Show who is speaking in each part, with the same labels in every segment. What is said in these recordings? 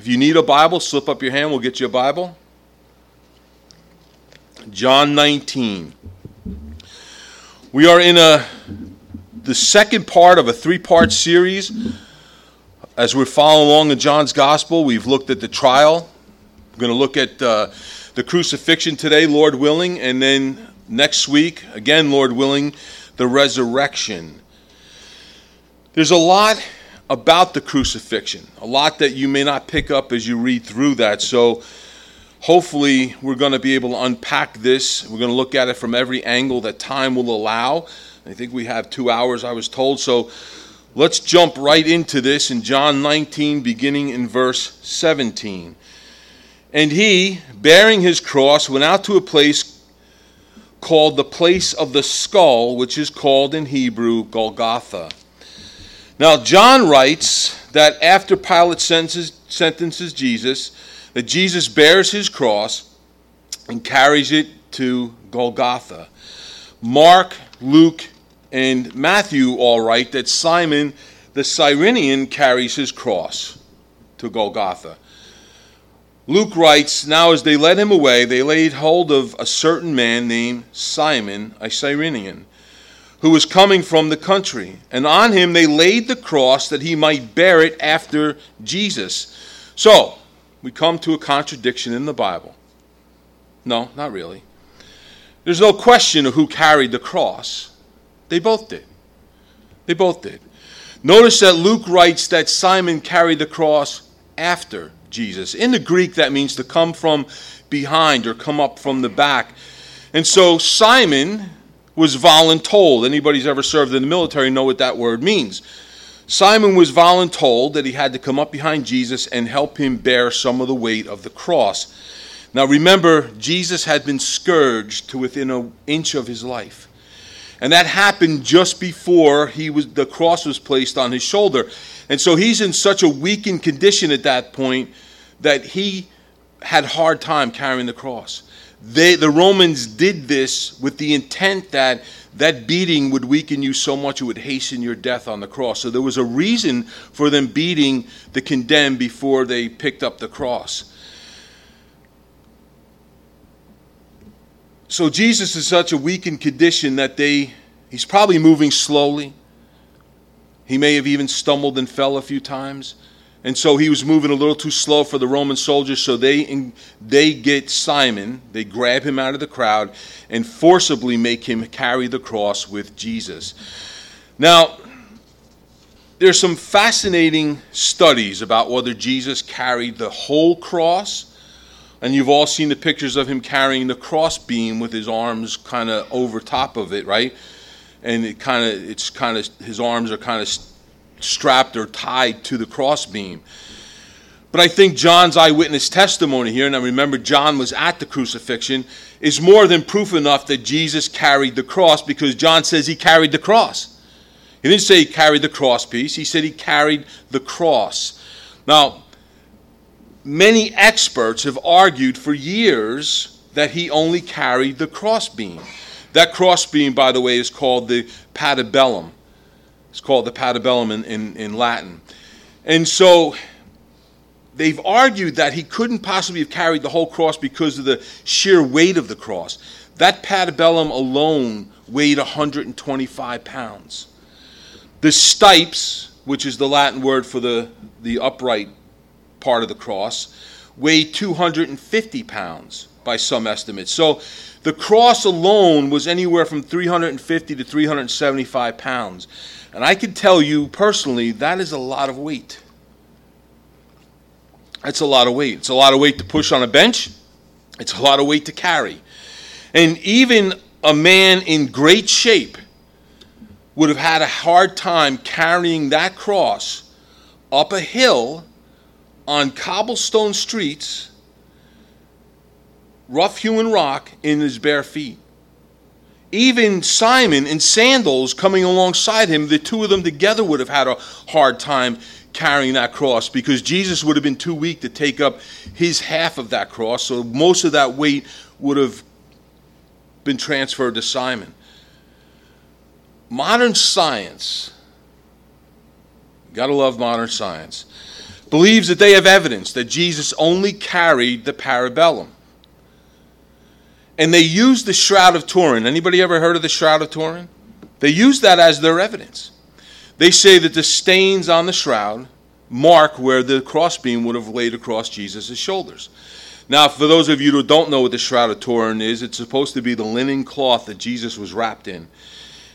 Speaker 1: If you need a Bible, slip up your hand, we'll get you a Bible. John 19. We are in a the second part of a three-part series. As we're following along in John's Gospel, we've looked at the trial. We're going to look at uh, the crucifixion today, Lord willing, and then next week, again, Lord willing, the resurrection. There's a lot about the crucifixion, a lot that you may not pick up as you read through that. So, hopefully, we're going to be able to unpack this. We're going to look at it from every angle that time will allow. I think we have two hours, I was told. So, let's jump right into this in John 19, beginning in verse 17. And he, bearing his cross, went out to a place called the place of the skull, which is called in Hebrew Golgotha. Now, John writes that after Pilate sentences, Jesus, that Jesus bears his cross and carries it to Golgotha. Mark, Luke, and Matthew all write that Simon the Cyrenian carries his cross to Golgotha. Luke writes, Now as they led him away, they laid hold of a certain man named Simon, a Cyrenian who was coming from the country. And on him they laid the cross that he might bear it after Jesus. So, we come to a contradiction in the Bible. No, not really. There's no question of who carried the cross. They both did. They both did. Notice that Luke writes that Simon carried the cross after Jesus. In the Greek, that means to come from behind or come up from the back. And so Simon was voluntold. Anybody's ever served in the military know what that word means. Simon was voluntold that he had to come up behind Jesus and help him bear some of the weight of the cross. Now remember, Jesus had been scourged to within an inch of his life. And that happened just before he was the cross was placed on his shoulder. And so he's in such a weakened condition at that point that he had hard time carrying the cross. They, the Romans did this with the intent that that beating would weaken you so much it would hasten your death on the cross. So there was a reason for them beating the condemned before they picked up the cross. So Jesus is such a weakened condition that they he's probably moving slowly. He may have even stumbled and fell a few times. And so he was moving a little too slow for the Roman soldiers, so they, they get Simon, they grab him out of the crowd, and forcibly make him carry the cross with Jesus. Now, there's some fascinating studies about whether Jesus carried the whole cross, and you've all seen the pictures of him carrying the cross beam with his arms kind of over top of it, right? And it kind of, it's kind of, his arms are kind of strapped or tied to the crossbeam. But I think John's eyewitness testimony here, and I remember John was at the crucifixion, is more than proof enough that Jesus carried the cross because John says he carried the cross. He didn't say he carried the cross piece, he said he carried the cross. Now, many experts have argued for years that he only carried the crossbeam. That crossbeam, by the way, is called the patibulum. It's called the patibulum in, in, in Latin. And so they've argued that he couldn't possibly have carried the whole cross because of the sheer weight of the cross. That patibulum alone weighed 125 pounds. The stipes, which is the Latin word for the, the upright part of the cross, weighed 250 pounds by some estimates. So the cross alone was anywhere from 350 to 375 pounds. And I can tell you personally, that is a lot of weight. That's a lot of weight. It's a lot of weight to push on a bench, it's a lot of weight to carry. And even a man in great shape would have had a hard time carrying that cross up a hill on cobblestone streets, rough hewn rock in his bare feet even Simon in sandals coming alongside him, the two of them together would have had a hard time carrying that cross because Jesus would have been too weak to take up his half of that cross. So most of that weight would have been transferred to Simon. Modern science, gotta love modern science, believes that they have evidence that Jesus only carried the patibulum. And they use the Shroud of Turin. Anybody ever heard of the Shroud of Turin? They use that as their evidence. They say that the stains on the shroud mark where the crossbeam would have laid across Jesus' shoulders. Now, for those of you who don't know what the Shroud of Turin is, it's supposed to be the linen cloth that Jesus was wrapped in.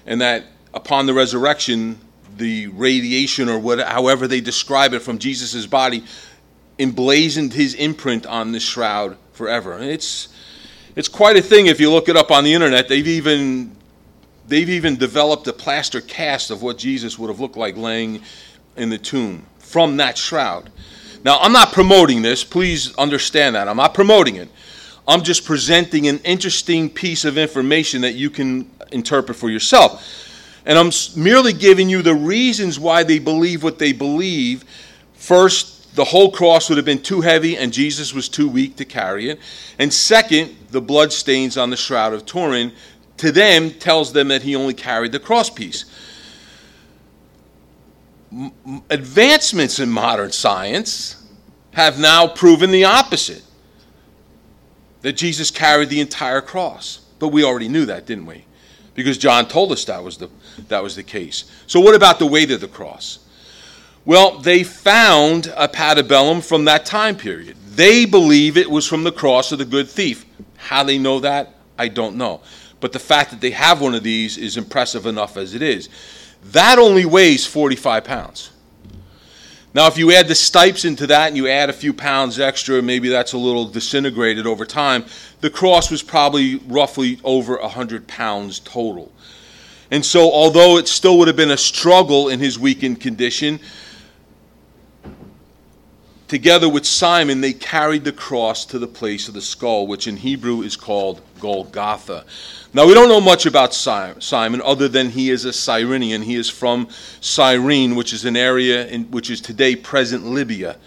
Speaker 1: And that upon the resurrection, the radiation or what, however they describe it from Jesus' body emblazoned his imprint on the shroud forever. And it's, it's quite a thing if you look it up on the internet. They've even, they've even developed a plaster cast of what Jesus would have looked like laying in the tomb from that shroud. Now, I'm not promoting this. Please understand that. I'm not promoting it. I'm just presenting an interesting piece of information that you can interpret for yourself. And I'm merely giving you the reasons why they believe what they believe. First, the whole cross would have been too heavy and Jesus was too weak to carry it. And second, the blood stains on the shroud of Turin to them tells them that he only carried the cross piece advancements in modern science have now proven the opposite that Jesus carried the entire cross. But we already knew that, didn't we? Because John told us that was the, that was the case. So, what about the weight of the cross? Well, they found a patibulum from that time period. They believe it was from the cross of the good thief. How they know that, I don't know. But the fact that they have one of these is impressive enough as it is. That only weighs 45 pounds. Now, if you add the stipes into that and you add a few pounds extra, maybe that's a little disintegrated over time, the cross was probably roughly over 100 pounds total. And so, although it still would have been a struggle in his weakened condition, together with Simon, they carried the cross to the place of the skull, which in Hebrew is called Golgotha. Now, we don't know much about Simon other than he is a Cyrenian. He is from Cyrene, which is an area in, which is today present Libya.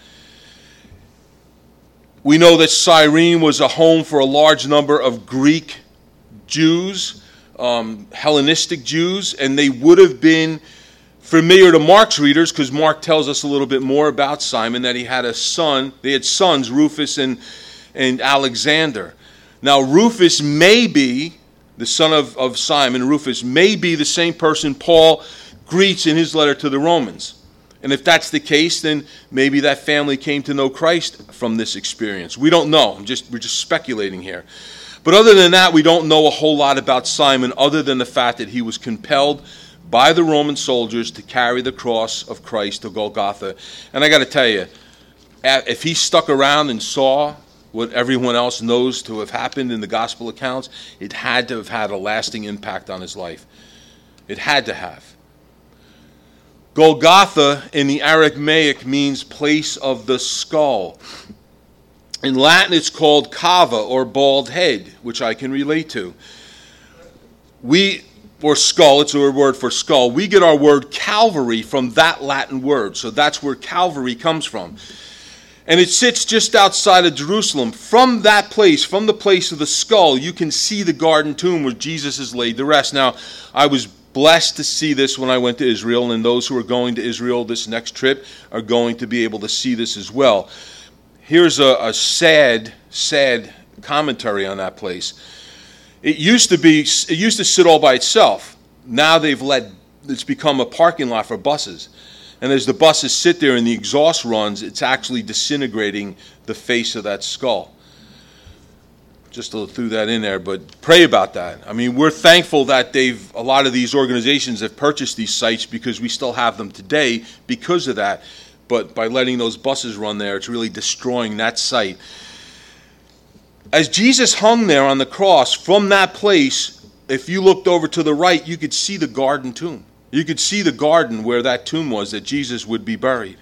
Speaker 1: We know that Cyrene was a home for a large number of Greek Jews, um, Hellenistic Jews, and they would have been familiar to Mark's readers because Mark tells us a little bit more about Simon that he had a son. They had sons, Rufus and, and Alexander. Now, Rufus may be the son of, of Simon, Rufus, may be the same person Paul greets in his letter to the Romans. And if that's the case, then maybe that family came to know Christ from this experience. We don't know. I'm just, we're just speculating here. But other than that, we don't know a whole lot about Simon other than the fact that he was compelled by the Roman soldiers to carry the cross of Christ to Golgotha. And I got to tell you, if he stuck around and saw what everyone else knows to have happened in the gospel accounts, it had to have had a lasting impact on his life. It had to have. Golgotha in the Aramaic means place of the skull. In Latin, it's called calva or bald head, which I can relate to. We, or skull, it's a word for skull. We get our word Calvary from that Latin word. So that's where Calvary comes from and it sits just outside of Jerusalem. From that place, from the place of the skull, you can see the garden tomb where Jesus is laid to rest. Now, I was blessed to see this when I went to Israel, and those who are going to Israel this next trip are going to be able to see this as well. Here's a, a sad, sad commentary on that place. It used to be, it used to sit all by itself. Now they've let, it's become a parking lot for buses. And as the buses sit there and the exhaust runs, it's actually disintegrating the face of that skull. Just threw that in there, but pray about that. I mean, we're thankful that they've a lot of these organizations have purchased these sites because we still have them today because of that. But by letting those buses run there, it's really destroying that site. As Jesus hung there on the cross, from that place, if you looked over to the right, you could see the garden tomb. You could see the garden where that tomb was that Jesus would be buried.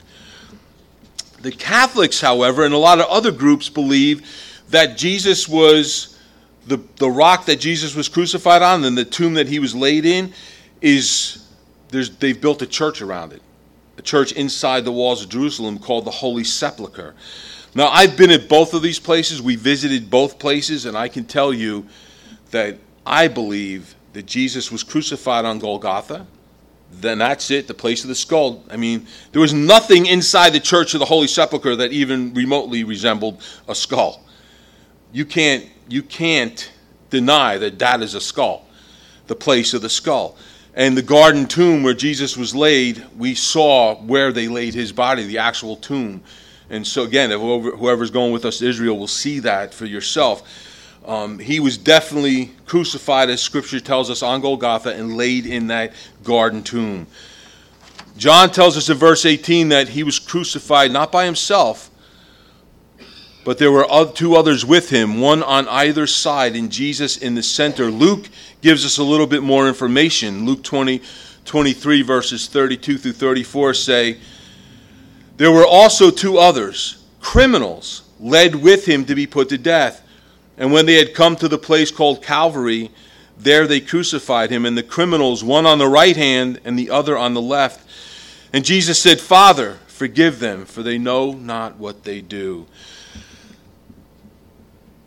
Speaker 1: The Catholics, however, and a lot of other groups believe that Jesus was the, the rock that Jesus was crucified on and the tomb that he was laid in is they've built a church around it. A church inside the walls of Jerusalem called the Holy Sepulchre. Now, I've been at both of these places. We visited both places, and I can tell you that I believe that Jesus was crucified on Golgotha then that's it, the place of the skull. I mean, there was nothing inside the Church of the Holy Sepulchre that even remotely resembled a skull. You can't, you can't deny that that is a skull, the place of the skull. And the garden tomb where Jesus was laid, we saw where they laid his body, the actual tomb. And so, again, whoever's going with us to Israel will see that for yourself. Um, he was definitely crucified, as Scripture tells us, on Golgotha and laid in that garden tomb. John tells us in verse 18 that he was crucified not by himself, but there were two others with him, one on either side, and Jesus in the center. Luke gives us a little bit more information. Luke 20, 23, verses 32 through 34 say, There were also two others, criminals, led with him to be put to death. And when they had come to the place called Calvary, there they crucified him, and the criminals, one on the right hand and the other on the left. And Jesus said, Father, forgive them, for they know not what they do.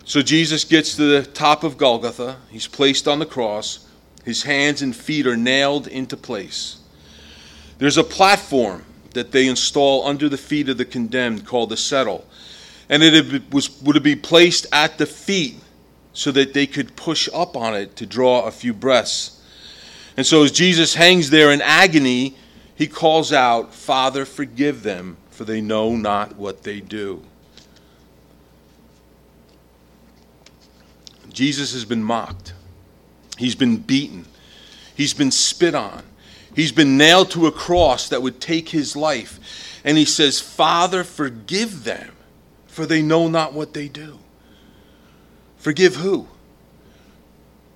Speaker 1: So Jesus gets to the top of Golgotha. He's placed on the cross. His hands and feet are nailed into place. There's a platform that they install under the feet of the condemned called the sedile and it was, would be placed at the feet so that they could push up on it to draw a few breaths. And so as Jesus hangs there in agony, he calls out, Father, forgive them, for they know not what they do. Jesus has been mocked. He's been beaten. He's been spit on. He's been nailed to a cross that would take his life. And he says, Father, forgive them, for they know not what they do. Forgive who?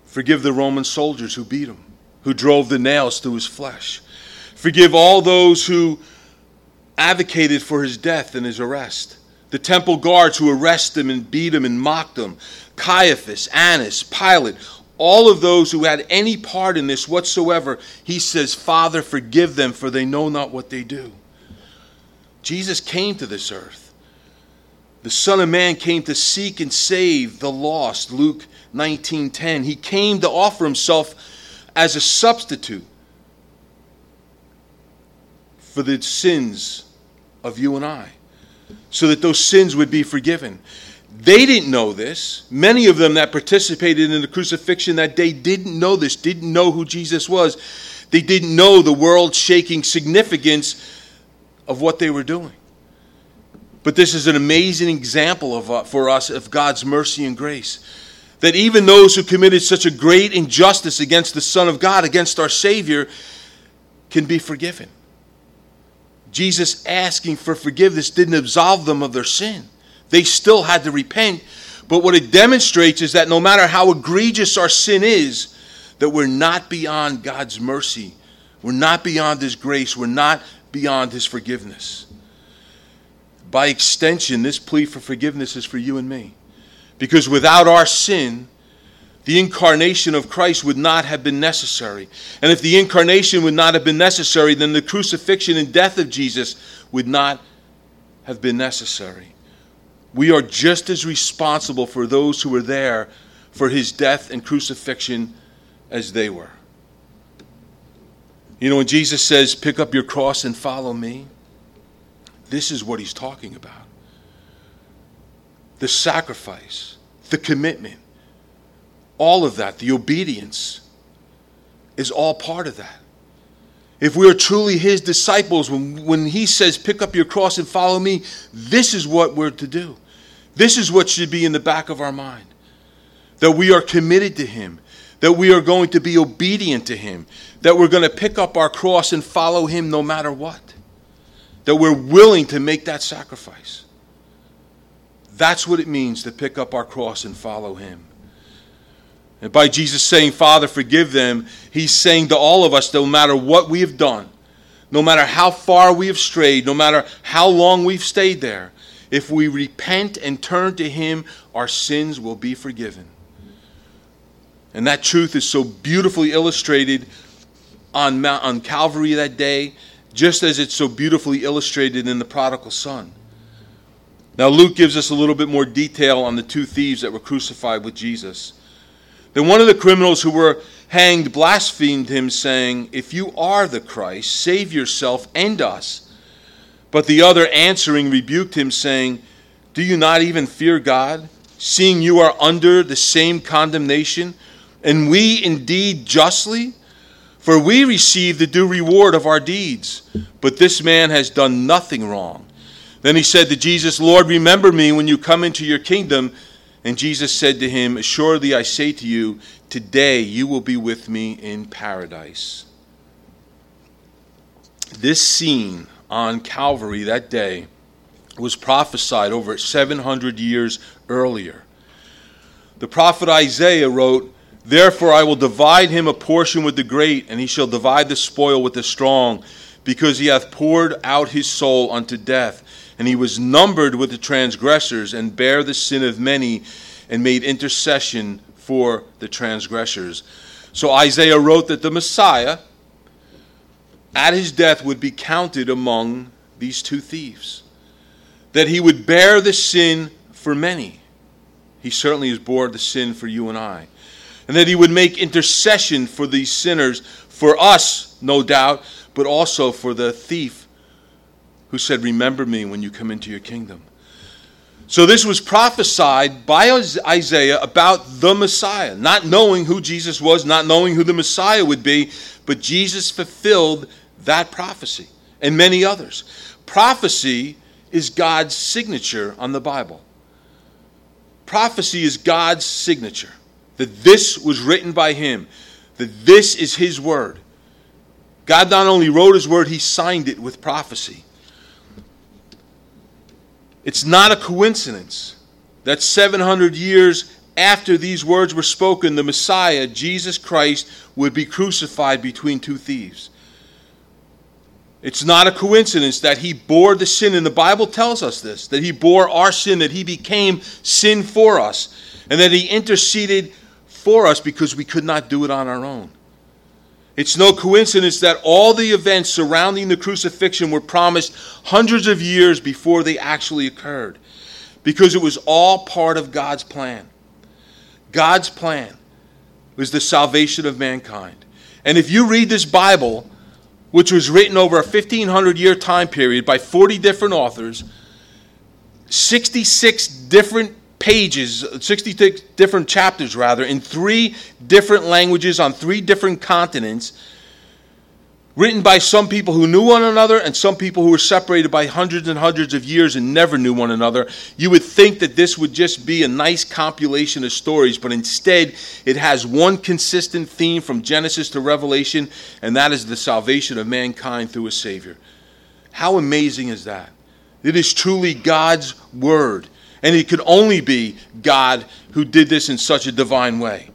Speaker 1: Forgive the Roman soldiers who beat him, who drove the nails through his flesh. Forgive all those who advocated for his death and his arrest. The temple guards who arrested him and beat him and mocked him. Caiaphas, Annas, Pilate, all of those who had any part in this whatsoever, he says, Father, forgive them, for they know not what they do. Jesus came to this earth the Son of Man came to seek and save the lost. Luke 19:10. He came to offer himself as a substitute for the sins of you and I, so that those sins would be forgiven. They didn't know this. Many of them that participated in the crucifixion that day didn't know this, didn't know who Jesus was. They didn't know the world shaking significance of what they were doing. But this is an amazing example of, uh, for us of God's mercy and grace. That even those who committed such a great injustice against the Son of God, against our Savior, can be forgiven. Jesus asking for forgiveness didn't absolve them of their sin. They still had to repent. But what it demonstrates is that no matter how egregious our sin is, that we're not beyond God's mercy. We're not beyond His grace. We're not beyond His forgiveness. By extension, this plea for forgiveness is for you and me. Because without our sin, the incarnation of Christ would not have been necessary. And if the incarnation would not have been necessary, then the crucifixion and death of Jesus would not have been necessary. We are just as responsible for those who were there for his death and crucifixion as they were. You know, when Jesus says, Pick up your cross and follow me, this is what he's talking about the sacrifice, the commitment, all of that, the obedience is all part of that. If we are truly his disciples, when, when he says, Pick up your cross and follow me, this is what we're to do. This is what should be in the back of our mind that we are committed to him, that we are going to be obedient to him, that we're going to pick up our cross and follow him no matter what that we're willing to make that sacrifice. That's what it means to pick up our cross and follow Him. And by Jesus saying, Father, forgive them, He's saying to all of us, no matter what we have done, no matter how far we have strayed, no matter how long we've stayed there, if we repent and turn to Him, our sins will be forgiven. And that truth is so beautifully illustrated on, Mount, on Calvary that day just as it's so beautifully illustrated in the prodigal son. Now, Luke gives us a little bit more detail on the two thieves that were crucified with Jesus. Then one of the criminals who were hanged blasphemed him, saying, If you are the Christ, save yourself and us. But the other answering rebuked him, saying, Do you not even fear God, seeing you are under the same condemnation, and we indeed justly? For we receive the due reward of our deeds, but this man has done nothing wrong. Then he said to Jesus, Lord, remember me when you come into your kingdom. And Jesus said to him, Assuredly I say to you, today you will be with me in paradise. This scene on Calvary that day was prophesied over 700 years earlier. The prophet Isaiah wrote, Therefore I will divide him a portion with the great, and he shall divide the spoil with the strong, because he hath poured out his soul unto death and he was numbered with the transgressors and bare the sin of many and made intercession for the transgressors. So Isaiah wrote that the Messiah, at his death, would be counted among these two thieves, that he would bear the sin for many. He certainly has bore the sin for you and I. And that he would make intercession for these sinners, for us, no doubt, but also for the thief who said, Remember me when you come into your kingdom. So this was prophesied by Isaiah about the Messiah, not knowing who Jesus was, not knowing who the Messiah would be, but Jesus fulfilled that prophecy and many others. Prophecy is God's signature on the Bible. Prophecy is God's signature that this was written by Him, that this is His word. God not only wrote His word, He signed it with prophecy. It's not a coincidence that 700 years after these words were spoken, the Messiah, Jesus Christ, would be crucified between two thieves. It's not a coincidence that he bore the sin, and the Bible tells us this that he bore our sin, that he became sin for us, and that he interceded for us because we could not do it on our own. It's no coincidence that all the events surrounding the crucifixion were promised hundreds of years before they actually occurred, because it was all part of God's plan. God's plan was the salvation of mankind. And if you read this Bible, which was written over a 1500 year time period by 40 different authors, 66 different pages, 66 different chapters rather, in three different languages on three different continents, written by some people who knew one another and some people who were separated by hundreds and hundreds of years and never knew one another. You would think that this would just be a nice compilation of stories, but instead it has one consistent theme from Genesis to Revelation, and that is the salvation of mankind through a Savior. How amazing is that? It is truly God's Word. And it could only be God who did this in such a divine way.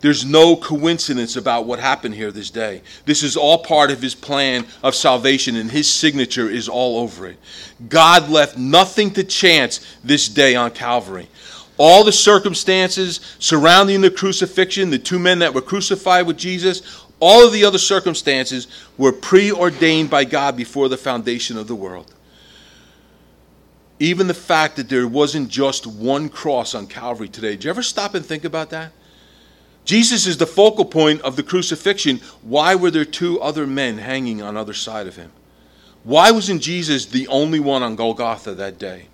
Speaker 1: There's no coincidence about what happened here this day. This is all part of his plan of salvation, and his signature is all over it. God left nothing to chance this day on Calvary. All the circumstances surrounding the crucifixion, the two men that were crucified with Jesus, all of the other circumstances were preordained by God before the foundation of the world. Even the fact that there wasn't just one cross on Calvary today. Did you ever stop and think about that? Jesus is the focal point of the crucifixion. Why were there two other men hanging on other side of him? Why wasn't Jesus the only one on Golgotha that day?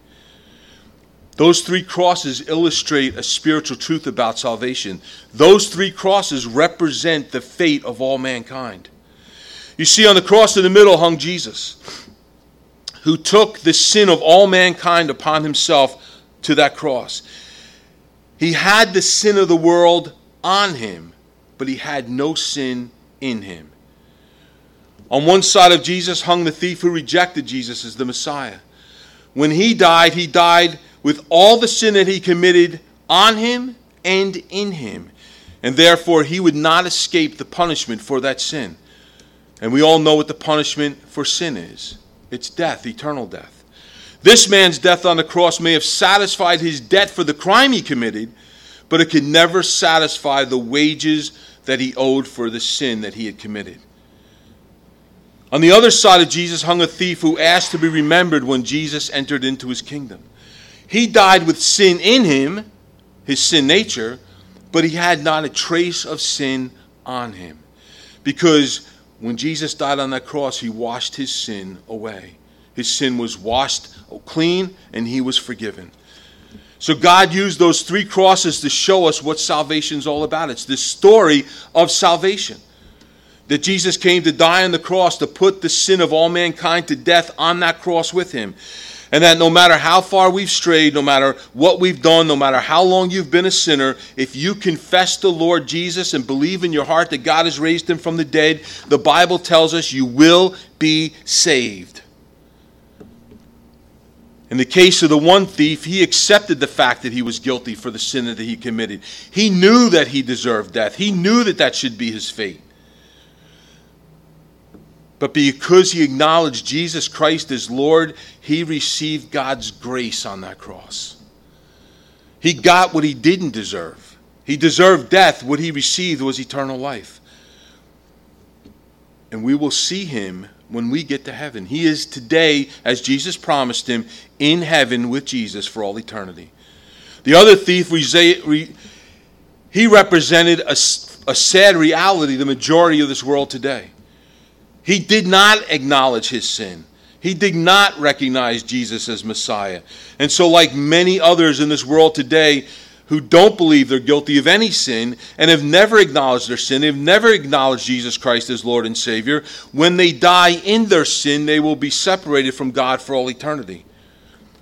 Speaker 1: Those three crosses illustrate a spiritual truth about salvation. Those three crosses represent the fate of all mankind. You see, on the cross in the middle hung Jesus who took the sin of all mankind upon himself to that cross. He had the sin of the world on him, but he had no sin in him. On one side of Jesus hung the thief who rejected Jesus as the Messiah. When he died, he died with all the sin that he committed on him and in him. And therefore, he would not escape the punishment for that sin. And we all know what the punishment for sin is it's death, eternal death. This man's death on the cross may have satisfied his debt for the crime he committed, but it could never satisfy the wages that he owed for the sin that he had committed. On the other side of Jesus hung a thief who asked to be remembered when Jesus entered into his kingdom. He died with sin in him, his sin nature, but he had not a trace of sin on him. Because when Jesus died on that cross, he washed his sin away. His sin was washed clean and he was forgiven. So God used those three crosses to show us what salvation is all about. It's this story of salvation. That Jesus came to die on the cross to put the sin of all mankind to death on that cross with him. And that no matter how far we've strayed, no matter what we've done, no matter how long you've been a sinner, if you confess the Lord Jesus and believe in your heart that God has raised him from the dead, the Bible tells us you will be saved. In the case of the one thief, he accepted the fact that he was guilty for the sin that he committed. He knew that he deserved death, he knew that that should be his fate. But because he acknowledged Jesus Christ as Lord, he received God's grace on that cross. He got what he didn't deserve. He deserved death. What he received was eternal life. And we will see him when we get to heaven. He is today, as Jesus promised him, in heaven with Jesus for all eternity. The other thief, he represented a, a sad reality, the majority of this world today. He did not acknowledge his sin. He did not recognize Jesus as Messiah. And so, like many others in this world today who don't believe they're guilty of any sin and have never acknowledged their sin, have never acknowledged Jesus Christ as Lord and Savior, when they die in their sin, they will be separated from God for all eternity.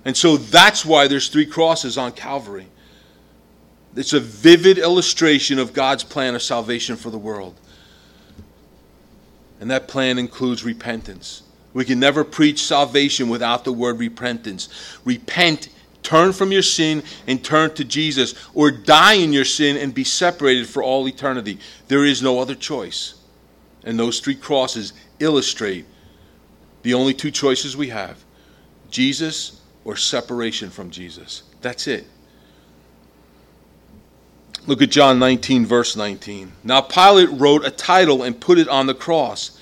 Speaker 1: And so that's why there's three crosses on Calvary. It's a vivid illustration of God's plan of salvation for the world. And that plan includes repentance. We can never preach salvation without the word repentance. Repent, turn from your sin and turn to Jesus, or die in your sin and be separated for all eternity. There is no other choice. And those three crosses illustrate the only two choices we have Jesus or separation from Jesus. That's it. Look at John 19, verse 19. Now Pilate wrote a title and put it on the cross.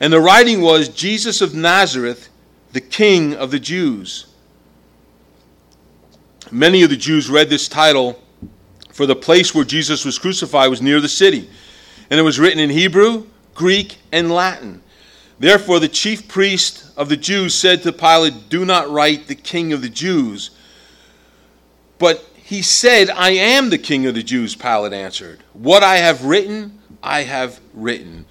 Speaker 1: And the writing was Jesus of Nazareth, the King of the Jews. Many of the Jews read this title, for the place where Jesus was crucified was near the city. And it was written in Hebrew, Greek, and Latin. Therefore, the chief priest of the Jews said to Pilate, Do not write the King of the Jews, but he said, I am the king of the Jews, Pilate answered. What I have written, I have written.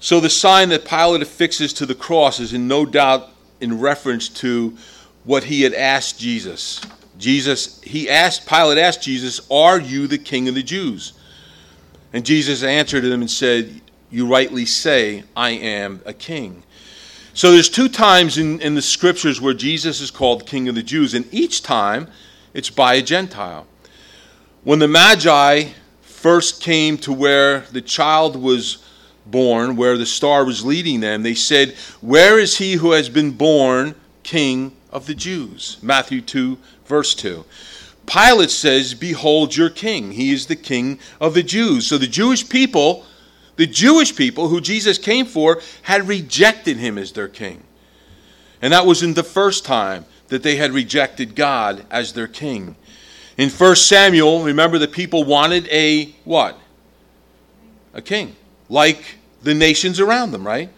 Speaker 1: So the sign that Pilate affixes to the cross is in no doubt in reference to what he had asked Jesus. Jesus, he asked, Pilate asked Jesus, Are you the king of the Jews? And Jesus answered him and said, You rightly say, I am a king. So there's two times in, in the scriptures where Jesus is called king of the Jews, and each time it's by a Gentile. When the Magi first came to where the child was born, where the star was leading them, they said, Where is he who has been born king of the Jews? Matthew 2, verse 2. Pilate says, Behold your king. He is the king of the Jews. So the Jewish people, the Jewish people who Jesus came for, had rejected him as their king. And that wasn't the first time that they had rejected God as their king. In 1 Samuel, remember the people wanted a what? A king, like the nations around them, right?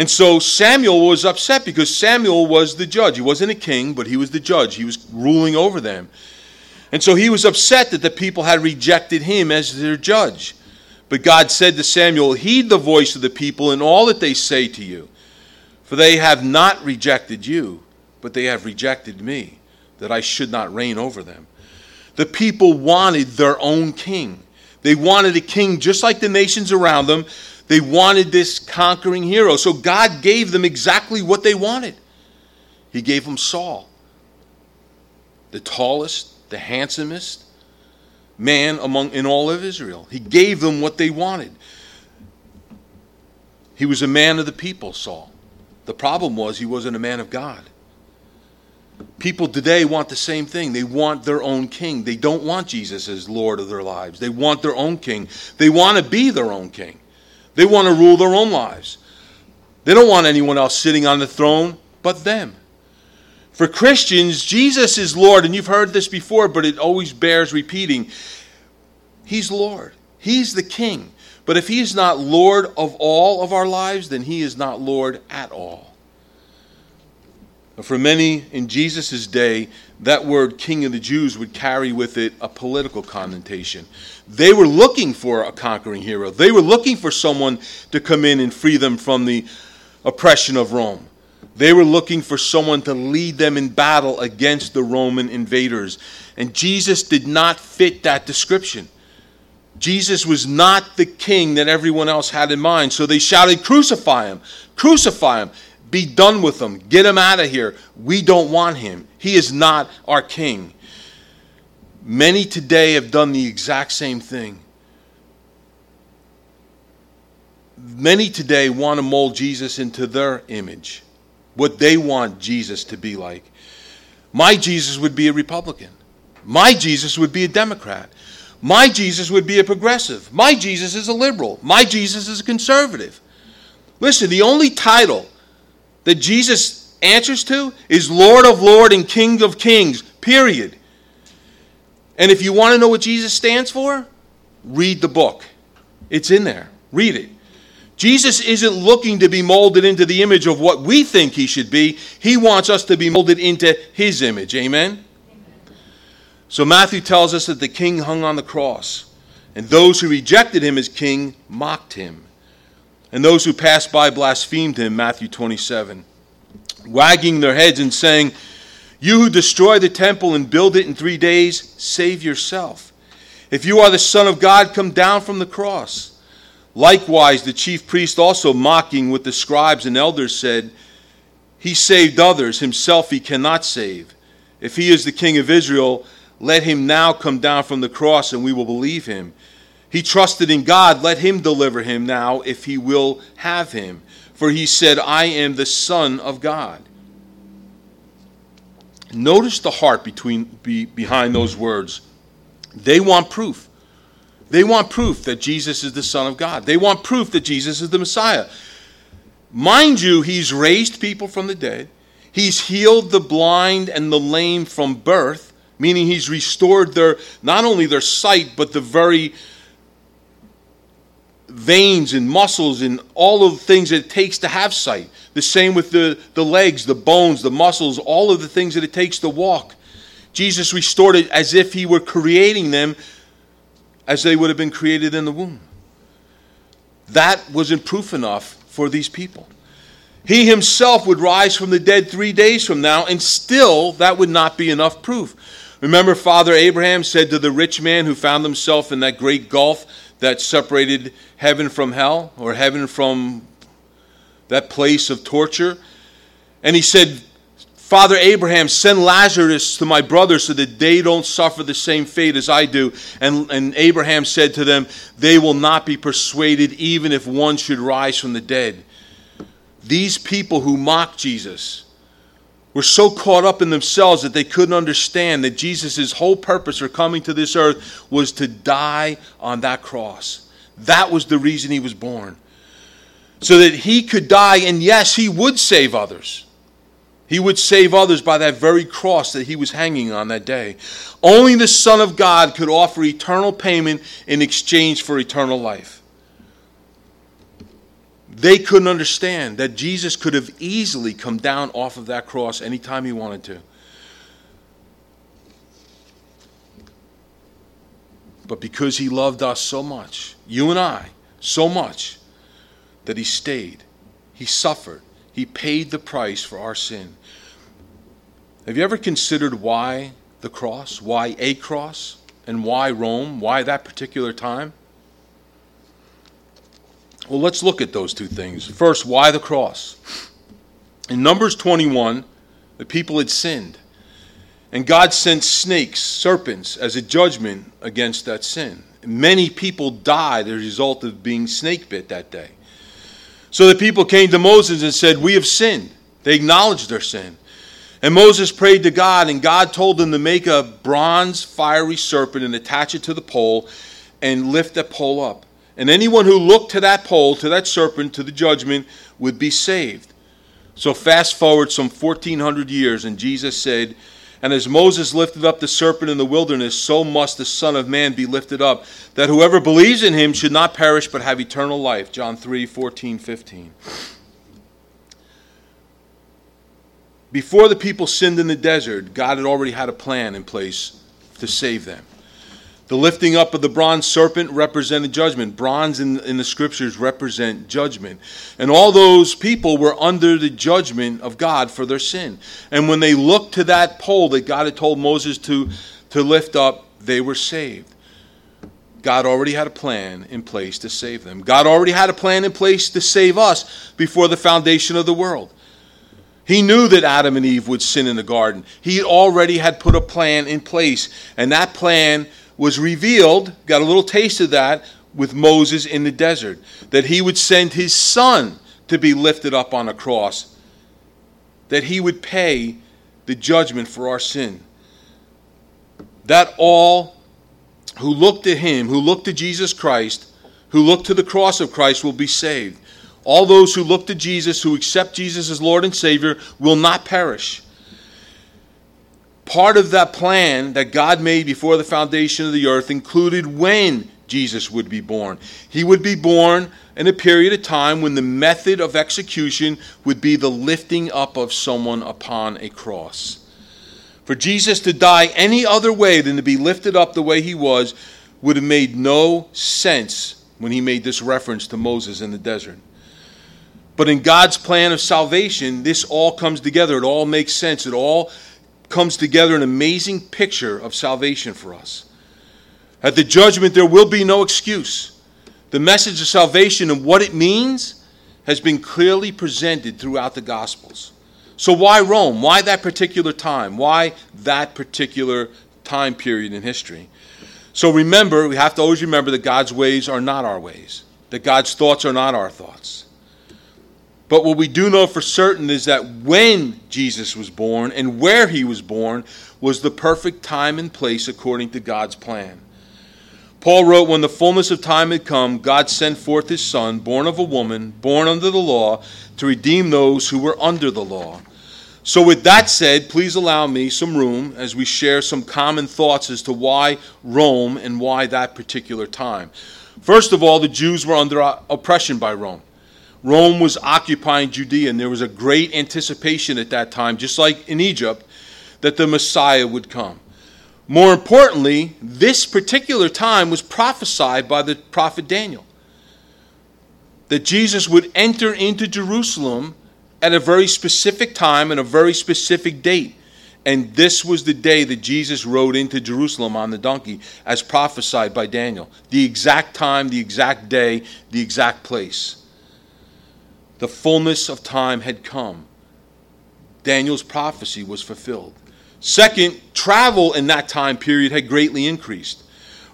Speaker 1: And so Samuel was upset because Samuel was the judge. He wasn't a king, but he was the judge. He was ruling over them. And so he was upset that the people had rejected him as their judge. But God said to Samuel, Heed the voice of the people in all that they say to you, for they have not rejected you, but they have rejected me, that I should not reign over them. The people wanted their own king. They wanted a king just like the nations around them. They wanted this conquering hero. So God gave them exactly what they wanted. He gave them Saul, the tallest, the handsomest man among in all of Israel. He gave them what they wanted. He was a man of the people, Saul. The problem was he wasn't a man of God. People today want the same thing. They want their own king. They don't want Jesus as Lord of their lives. They want their own king. They want to be their own king. They want to rule their own lives. They don't want anyone else sitting on the throne but them. For Christians, Jesus is Lord, and you've heard this before, but it always bears repeating. He's Lord, He's the King. But if He's not Lord of all of our lives, then He is not Lord at all. For many in Jesus' day, that word King of the Jews would carry with it a political connotation. They were looking for a conquering hero, they were looking for someone to come in and free them from the oppression of Rome. They were looking for someone to lead them in battle against the Roman invaders. And Jesus did not fit that description. Jesus was not the king that everyone else had in mind. So they shouted, Crucify him! Crucify him! Be done with him. Get him out of here. We don't want him. He is not our king. Many today have done the exact same thing. Many today want to mold Jesus into their image, what they want Jesus to be like. My Jesus would be a Republican. My Jesus would be a Democrat. My Jesus would be a progressive. My Jesus is a liberal. My Jesus is a conservative. Listen, the only title that Jesus answers to is Lord of Lord and King of Kings, period. And if you want to know what Jesus stands for, read the book. It's in there. Read it. Jesus isn't looking to be molded into the image of what we think he should be. He wants us to be molded into his image. Amen? So Matthew tells us that the king hung on the cross, and those who rejected him as king mocked him and those who passed by blasphemed him, Matthew 27, wagging their heads and saying, You who destroy the temple and build it in three days, save yourself. If you are the Son of God, come down from the cross. Likewise, the chief priest also mocking with the scribes and elders said, He saved others, himself he cannot save. If he is the king of Israel, let him now come down from the cross, and we will believe him. He trusted in God. Let him deliver him now if he will have him. For he said, I am the Son of God. Notice the heart between, be, behind those words. They want proof. They want proof that Jesus is the Son of God. They want proof that Jesus is the Messiah. Mind you, he's raised people from the dead. He's healed the blind and the lame from birth, meaning he's restored their not only their sight, but the very veins and muscles and all of the things that it takes to have sight. The same with the, the legs, the bones, the muscles, all of the things that it takes to walk. Jesus restored it as if he were creating them as they would have been created in the womb. That wasn't proof enough for these people. He himself would rise from the dead three days from now, and still that would not be enough proof. Remember, Father Abraham said to the rich man who found himself in that great gulf that separated heaven from hell or heaven from that place of torture. And he said, Father Abraham, send Lazarus to my brothers so that they don't suffer the same fate as I do. And, and Abraham said to them, They will not be persuaded even if one should rise from the dead. These people who mocked Jesus, were so caught up in themselves that they couldn't understand that Jesus' whole purpose for coming to this earth was to die on that cross. That was the reason he was born. So that he could die, and yes, he would save others. He would save others by that very cross that he was hanging on that day. Only the Son of God could offer eternal payment in exchange for eternal life. They couldn't understand that Jesus could have easily come down off of that cross anytime he wanted to. But because he loved us so much, you and I, so much, that he stayed, he suffered, he paid the price for our sin. Have you ever considered why the cross? Why a cross? And why Rome? Why that particular time? Well, let's look at those two things. First, why the cross? In Numbers 21, the people had sinned. And God sent snakes, serpents, as a judgment against that sin. Many people died as a result of being snake bit that day. So the people came to Moses and said, We have sinned. They acknowledged their sin. And Moses prayed to God, and God told them to make a bronze fiery serpent and attach it to the pole and lift that pole up and anyone who looked to that pole, to that serpent, to the judgment, would be saved. So fast forward some 1400 years, and Jesus said, And as Moses lifted up the serpent in the wilderness, so must the Son of Man be lifted up, that whoever believes in him should not perish but have eternal life. John 3 14, 15. Before the people sinned in the desert, God had already had a plan in place to save them. The lifting up of the bronze serpent represented judgment. Bronze in, in the scriptures represent judgment. And all those people were under the judgment of God for their sin. And when they looked to that pole that God had told Moses to, to lift up, they were saved. God already had a plan in place to save them. God already had a plan in place to save us before the foundation of the world. He knew that Adam and Eve would sin in the garden. He already had put a plan in place, and that plan was revealed, got a little taste of that with Moses in the desert, that he would send his son to be lifted up on a cross, that he would pay the judgment for our sin. That all who look to him, who look to Jesus Christ, who look to the cross of Christ will be saved. All those who look to Jesus, who accept Jesus as Lord and Savior, will not perish part of that plan that God made before the foundation of the earth included when Jesus would be born. He would be born in a period of time when the method of execution would be the lifting up of someone upon a cross. For Jesus to die any other way than to be lifted up the way he was would have made no sense when he made this reference to Moses in the desert. But in God's plan of salvation, this all comes together. It all makes sense. It all comes together an amazing picture of salvation for us. At the judgment, there will be no excuse. The message of salvation and what it means has been clearly presented throughout the Gospels. So, why Rome? Why that particular time? Why that particular time period in history? So, remember, we have to always remember that God's ways are not our ways, that God's thoughts are not our thoughts. But what we do know for certain is that when Jesus was born and where he was born was the perfect time and place according to God's plan. Paul wrote, When the fullness of time had come, God sent forth his Son, born of a woman, born under the law, to redeem those who were under the law. So, with that said, please allow me some room as we share some common thoughts as to why Rome and why that particular time. First of all, the Jews were under oppression by Rome. Rome was occupying Judea, and there was a great anticipation at that time, just like in Egypt, that the Messiah would come. More importantly, this particular time was prophesied by the prophet Daniel that Jesus would enter into Jerusalem at a very specific time and a very specific date. And this was the day that Jesus rode into Jerusalem on the donkey, as prophesied by Daniel. The exact time, the exact day, the exact place the fullness of time had come. Daniel's prophecy was fulfilled. Second, travel in that time period had greatly increased.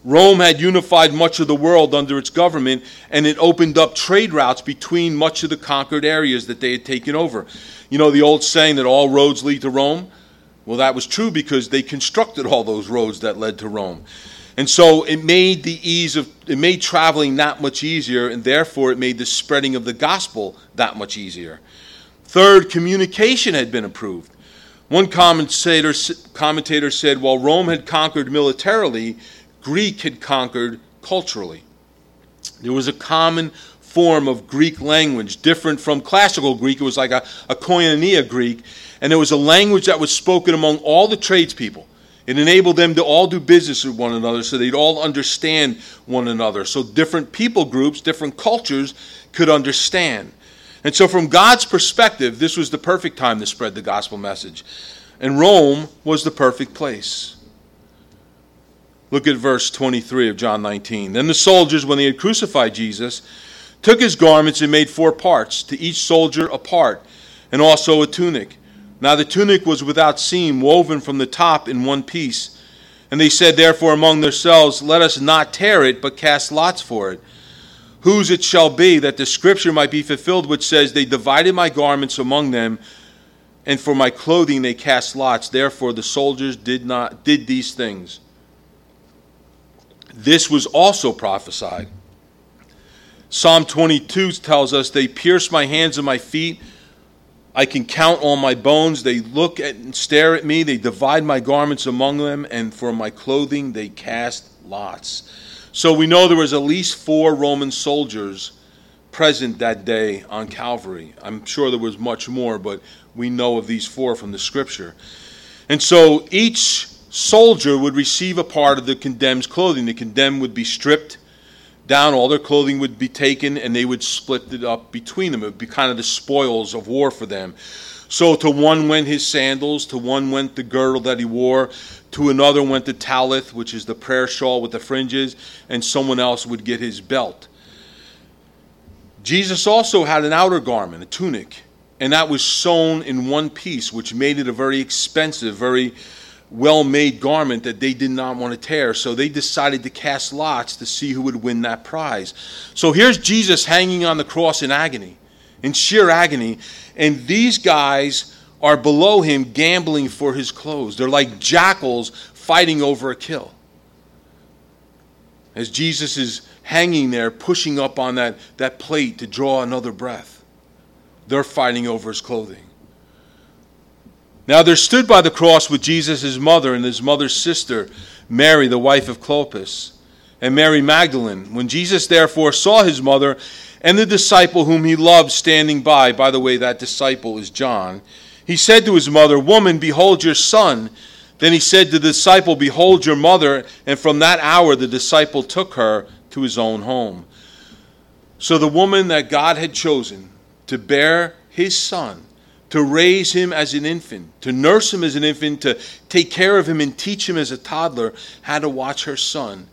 Speaker 1: Rome had unified much of the world under its government, and it opened up trade routes between much of the conquered areas that they had taken over. You know the old saying that all roads lead to Rome? Well, that was true because they constructed all those roads that led to Rome. And so it made the ease of it made traveling that much easier, and therefore it made the spreading of the gospel that much easier. Third, communication had been improved. One commentator, commentator said, while Rome had conquered militarily, Greek had conquered culturally. There was a common form of Greek language, different from classical Greek. It was like a, a koinonia Greek, and it was a language that was spoken among all the tradespeople. It enabled them to all do business with one another so they'd all understand one another. So different people groups, different cultures could understand. And so, from God's perspective, this was the perfect time to spread the gospel message. And Rome was the perfect place. Look at verse 23 of John 19. Then the soldiers, when they had crucified Jesus, took his garments and made four parts, to each soldier a part, and also a tunic. Now the tunic was without seam, woven from the top in one piece. And they said, therefore, among themselves, Let us not tear it, but cast lots for it. Whose it shall be, that the scripture might be fulfilled, which says, They divided my garments among them, and for my clothing they cast lots. Therefore the soldiers did not did these things. This was also prophesied. Psalm 22 tells us, They pierced my hands and my feet I can count all my bones. They look at and stare at me. They divide my garments among them, and for my clothing they cast lots. So we know there was at least four Roman soldiers present that day on Calvary. I'm sure there was much more, but we know of these four from the scripture. And so each soldier would receive a part of the condemned's clothing. The condemned would be stripped down, all their clothing would be taken, and they would split it up between them. It would be kind of the spoils of war for them. So to one went his sandals, to one went the girdle that he wore, to another went the talith, which is the prayer shawl with the fringes, and someone else would get his belt. Jesus also had an outer garment, a tunic, and that was sewn in one piece, which made it a very expensive, very well made garment that they did not want to tear. So they decided to cast lots to see who would win that prize. So here's Jesus hanging on the cross in agony, in sheer agony. And these guys are below him gambling for his clothes. They're like jackals fighting over a kill. As Jesus is hanging there, pushing up on that, that plate to draw another breath, they're fighting over his clothing. Now there stood by the cross with Jesus his mother and his mother's sister, Mary, the wife of Clopas, and Mary Magdalene. When Jesus therefore saw his mother and the disciple whom he loved standing by, by the way, that disciple is John, he said to his mother, Woman, behold your son. Then he said to the disciple, Behold your mother. And from that hour the disciple took her to his own home. So the woman that God had chosen to bear his son to raise him as an infant, to nurse him as an infant, to take care of him and teach him as a toddler, had to watch her son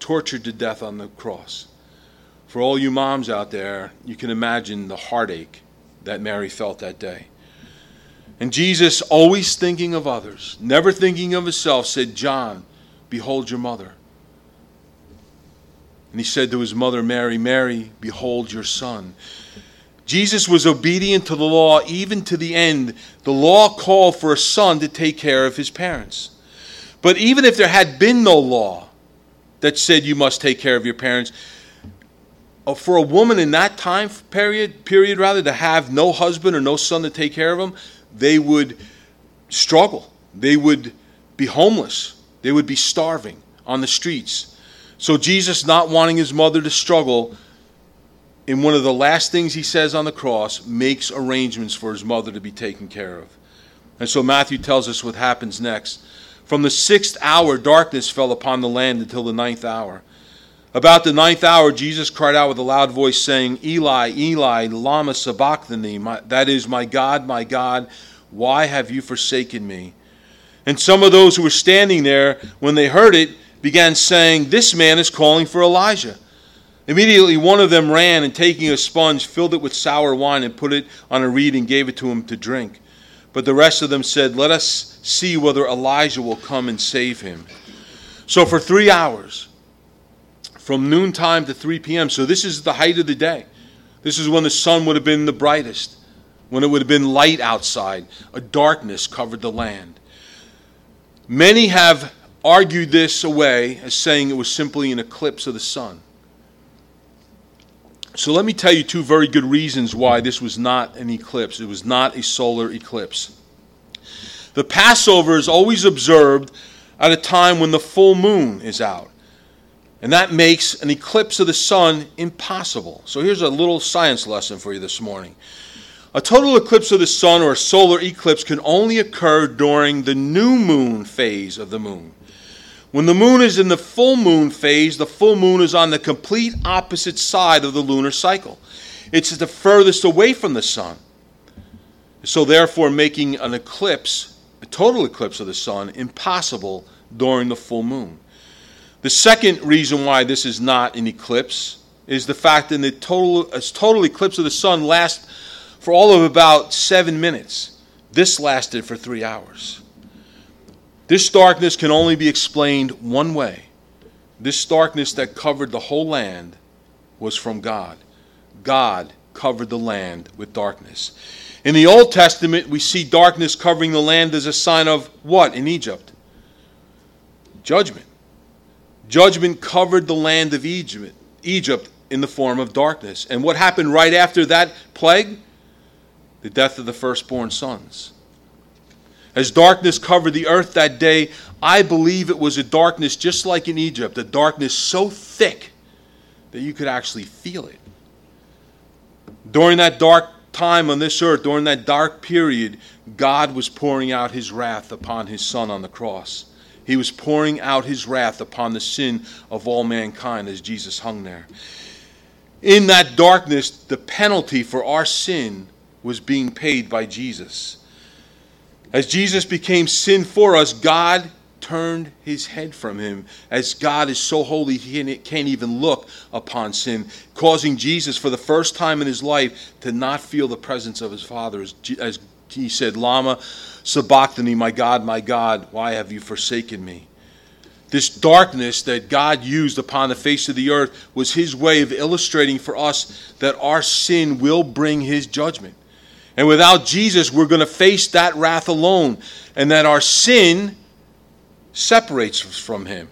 Speaker 1: tortured to death on the cross. For all you moms out there, you can imagine the heartache that Mary felt that day. And Jesus, always thinking of others, never thinking of himself, said, John, behold your mother. And he said to his mother, Mary, Mary, behold your son. Jesus was obedient to the law even to the end. The law called for a son to take care of his parents. But even if there had been no law that said you must take care of your parents, uh, for a woman in that time period, period rather, to have no husband or no son to take care of them, they would struggle. They would be homeless. They would be starving on the streets. So Jesus, not wanting his mother to struggle, in one of the last things he says on the cross, makes arrangements for his mother to be taken care of. And so Matthew tells us what happens next. From the sixth hour, darkness fell upon the land until the ninth hour. About the ninth hour, Jesus cried out with a loud voice, saying, Eli, Eli, Lama Sabachthani, my, that is, my God, my God, why have you forsaken me? And some of those who were standing there, when they heard it, began saying, This man is calling for Elijah. Immediately one of them ran and taking a sponge, filled it with sour wine and put it on a reed and gave it to him to drink. But the rest of them said, Let us see whether Elijah will come and save him. So for three hours, from noontime to 3 p.m., so this is the height of the day. This is when the sun would have been the brightest, when it would have been light outside. A darkness covered the land. Many have argued this away as saying it was simply an eclipse of the sun. So let me tell you two very good reasons why this was not an eclipse. It was not a solar eclipse. The Passover is always observed at a time when the full moon is out. And that makes an eclipse of the sun impossible. So here's a little science lesson for you this morning. A total eclipse of the sun or a solar eclipse can only occur during the new moon phase of the moon. When the moon is in the full moon phase, the full moon is on the complete opposite side of the lunar cycle. It's the furthest away from the sun. So, therefore, making an eclipse, a total eclipse of the sun, impossible during the full moon. The second reason why this is not an eclipse is the fact that the total, total eclipse of the sun lasts for all of about seven minutes. This lasted for three hours. This darkness can only be explained one way. This darkness that covered the whole land was from God. God covered the land with darkness. In the Old Testament, we see darkness covering the land as a sign of what in Egypt? Judgment. Judgment covered the land of Egypt, Egypt in the form of darkness. And what happened right after that plague? the death of the firstborn sons. As darkness covered the earth that day, I believe it was a darkness just like in Egypt, a darkness so thick that you could actually feel it. During that dark time on this earth, during that dark period, God was pouring out his wrath upon his Son on the cross. He was pouring out his wrath upon the sin of all mankind as Jesus hung there. In that darkness, the penalty for our sin was being paid by Jesus. As Jesus became sin for us, God turned his head from him, as God is so holy he can't even look upon sin, causing Jesus for the first time in his life to not feel the presence of his Father. As, he said, Lama sabachthani, my God, my God, why have you forsaken me? This darkness that God used upon the face of the earth was his way of illustrating for us that our sin will bring his judgment. And without Jesus, we're going to face that wrath alone, and that our sin separates us from him.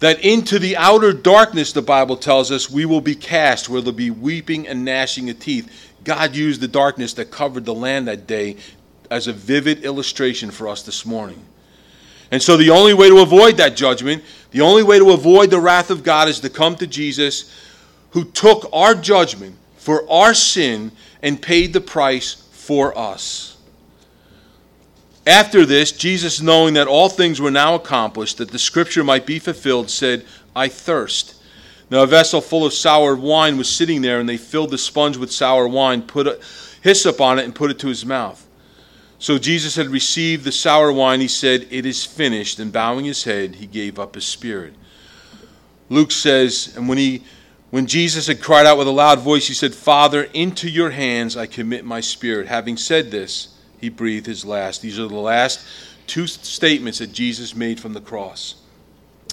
Speaker 1: That into the outer darkness, the Bible tells us, we will be cast, where there'll be weeping and gnashing of teeth. God used the darkness that covered the land that day as a vivid illustration for us this morning. And so, the only way to avoid that judgment, the only way to avoid the wrath of God is to come to Jesus, who took our judgment for our sin and paid the price for us. After this, Jesus, knowing that all things were now accomplished, that the scripture might be fulfilled, said, I thirst. Now a vessel full of sour wine was sitting there, and they filled the sponge with sour wine, put a hyssop on it, and put it to his mouth. So Jesus had received the sour wine. He said, It is finished. And bowing his head, he gave up his spirit. Luke says, And when he when Jesus had cried out with a loud voice, he said, Father, into your hands I commit my spirit. Having said this, he breathed his last. These are the last two statements that Jesus made from the cross.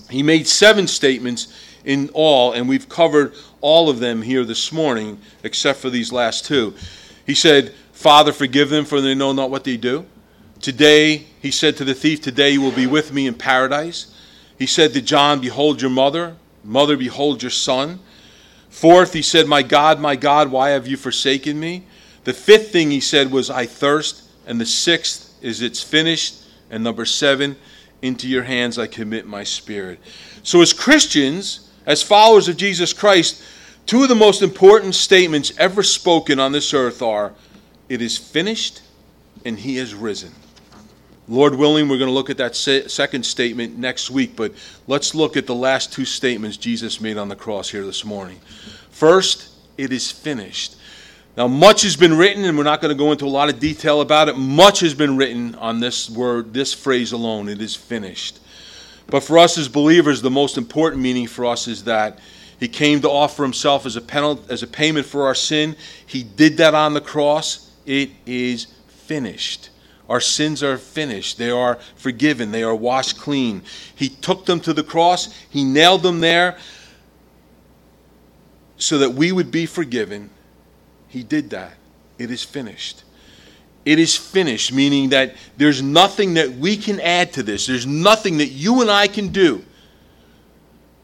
Speaker 1: He made seven statements in all, and we've covered all of them here this morning, except for these last two. He said, Father, forgive them, for they know not what they do. Today, he said to the thief, Today you will be with me in paradise. He said to John, Behold your mother. Mother, behold your son. Fourth, he said, My God, my God, why have you forsaken me? The fifth thing he said was, I thirst. And the sixth is it's finished. And number seven, into your hands I commit my spirit. So, as Christians, as followers of Jesus Christ, two of the most important statements ever spoken on this earth are it is finished and he has risen. Lord willing, we're going to look at that second statement next week, but let's look at the last two statements Jesus made on the cross here this morning. First, it is finished. Now, much has been written, and we're not going to go into a lot of detail about it. Much has been written on this word, this phrase alone. It is finished. But for us as believers, the most important meaning for us is that He came to offer Himself as a penalty, as a payment for our sin. He did that on the cross. It is finished. Our sins are finished. They are forgiven. They are washed clean. He took them to the cross. He nailed them there so that we would be forgiven he did that. It is finished. It is finished, meaning that there's nothing that we can add to this. There's nothing that you and I can do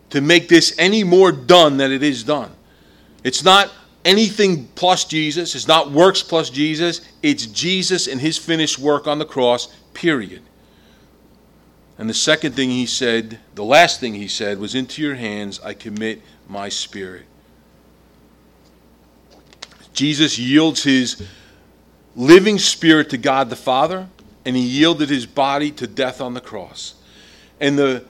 Speaker 1: to make this any more done than it is done. It's not anything plus Jesus, it's not works plus Jesus. It's Jesus and his finished work on the cross, period. And the second thing he said, the last thing he said, was Into your hands I commit my spirit. Jesus yields his living spirit to God the Father, and he yielded his body to death on the cross. And the,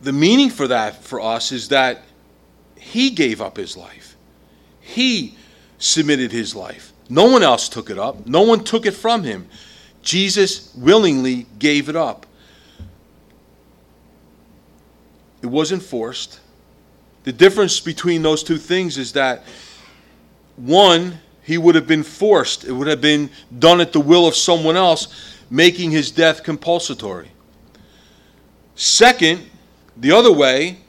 Speaker 1: the meaning for that for us is that he gave up his life. He submitted his life. No one else took it up, no one took it from him. Jesus willingly gave it up. It wasn't forced. The difference between those two things is that one, he would have been forced, it would have been done at the will of someone else, making his death compulsory. Second, the other way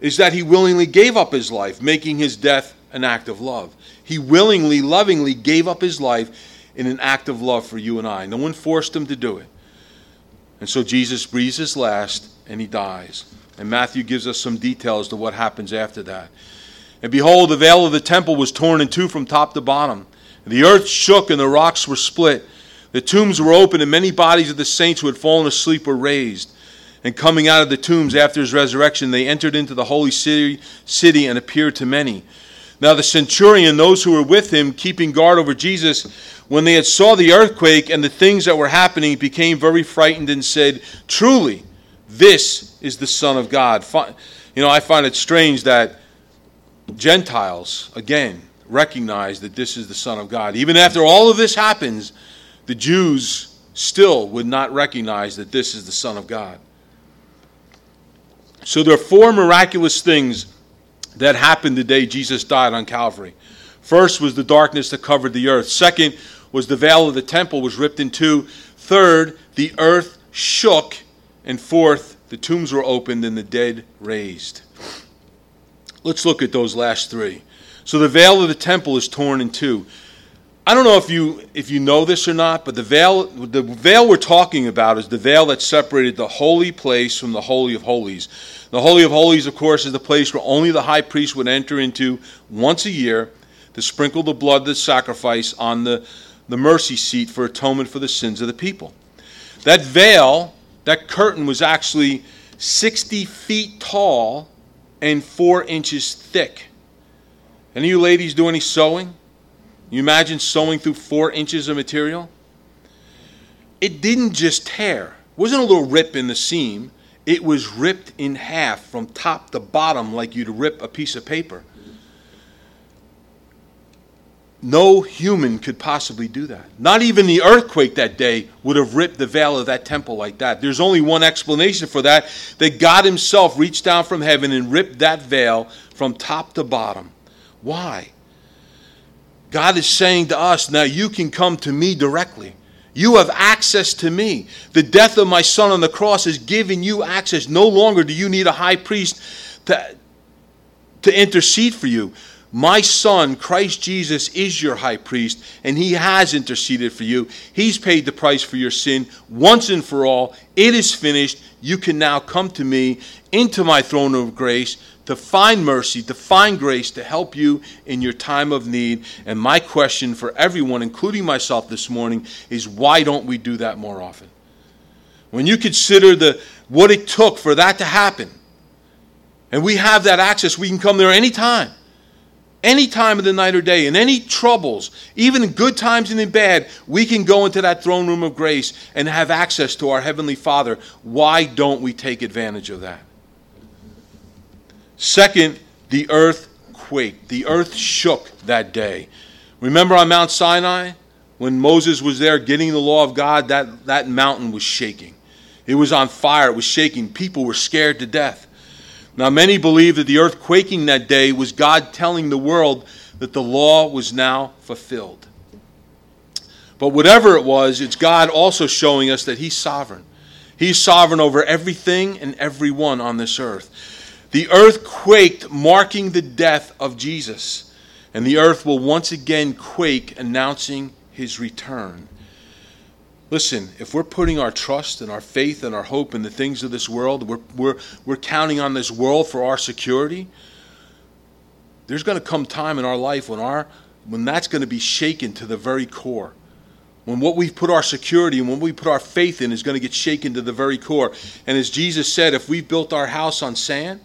Speaker 1: is that he willingly gave up his life, making his death an act of love. He willingly, lovingly gave up his life in an act of love for you and I. No one forced him to do it. And so Jesus breathes his last and he dies. And Matthew gives us some details to what happens after that. And behold, the veil of the temple was torn in two from top to bottom. The earth shook and the rocks were split. The tombs were opened, and many bodies of the saints who had fallen asleep were raised. And coming out of the tombs after his resurrection, they entered into the holy city, city and appeared to many. Now the centurion, those who were with him, keeping guard over Jesus, when they had saw the earthquake and the things that were happening, became very frightened and said, Truly, this is the Son of God. You know, I find it strange that Gentiles, again, recognize that this is the Son of God. Even after all of this happens, the Jews still would not recognize that this is the Son of God. So there are four miraculous things that happened the day Jesus died on Calvary. First was the darkness that covered the earth. Second was the veil of the temple was ripped in two. Third, the earth shook. And fourth, the tombs were opened and the dead raised. Let's look at those last three. So the veil of the temple is torn in two. I don't know if you if you know this or not, but the veil the veil we're talking about is the veil that separated the holy place from the holy of holies. The holy of holies, of course, is the place where only the high priest would enter into once a year to sprinkle the blood of the sacrifice on the, the mercy seat for atonement for the sins of the people. That veil, that curtain was actually 60 feet tall and four inches thick. Any of you ladies do any sewing? You imagine sewing through four inches of material? It didn't just tear. It wasn't a little rip in the seam. It was ripped in half from top to bottom like you'd rip a piece of paper. No human could possibly do that. Not even the earthquake that day would have ripped the veil of that temple like that. There's only one explanation for that that God Himself reached down from heaven and ripped that veil from top to bottom. Why? God is saying to us, now you can come to me directly. You have access to me. The death of my son on the cross has given you access. No longer do you need a high priest to, to intercede for you. My son, Christ Jesus, is your high priest, and he has interceded for you. He's paid the price for your sin once and for all. It is finished. You can now come to me into my throne of grace to find mercy, to find grace, to help you in your time of need. And my question for everyone, including myself this morning, is why don't we do that more often? When you consider the, what it took for that to happen, and we have that access, we can come there anytime any time of the night or day, in any troubles, even in good times and in bad, we can go into that throne room of grace and have access to our Heavenly Father. Why don't we take advantage of that? Second, the earth quaked. The earth shook that day. Remember on Mount Sinai? When Moses was there getting the law of God, that, that mountain was shaking. It was on fire, it was shaking. People were scared to death. Now, many believe that the earth quaking that day was God telling the world that the law was now fulfilled. But whatever it was, it's God also showing us that He's sovereign. He's sovereign over everything and everyone on this earth. The earth quaked, marking the death of Jesus. And the earth will once again quake, announcing His return. Listen, if we're putting our trust and our faith and our hope in the things of this world, we're, we're, we're counting on this world for our security, there's going to come time in our life when, our, when that's going to be shaken to the very core. When what we've put our security and when we put our faith in is going to get shaken to the very core. And as Jesus said, if we've built our house on sand,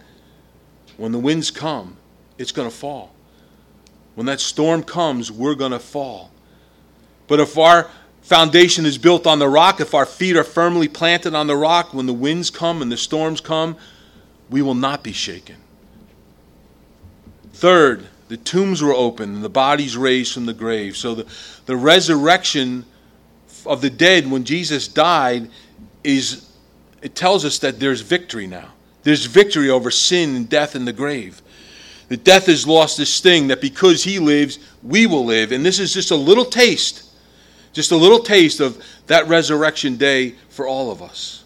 Speaker 1: when the winds come, it's going to fall. When that storm comes, we're going to fall. But if our foundation is built on the rock, if our feet are firmly planted on the rock, when the winds come and the storms come, we will not be shaken. Third, the tombs were opened and the bodies raised from the grave. So the, the resurrection of the dead when Jesus died is it tells us that there's victory now. There's victory over sin and death and the grave. That death has lost this sting, that because he lives, we will live. And this is just a little taste just a little taste of that resurrection day for all of us.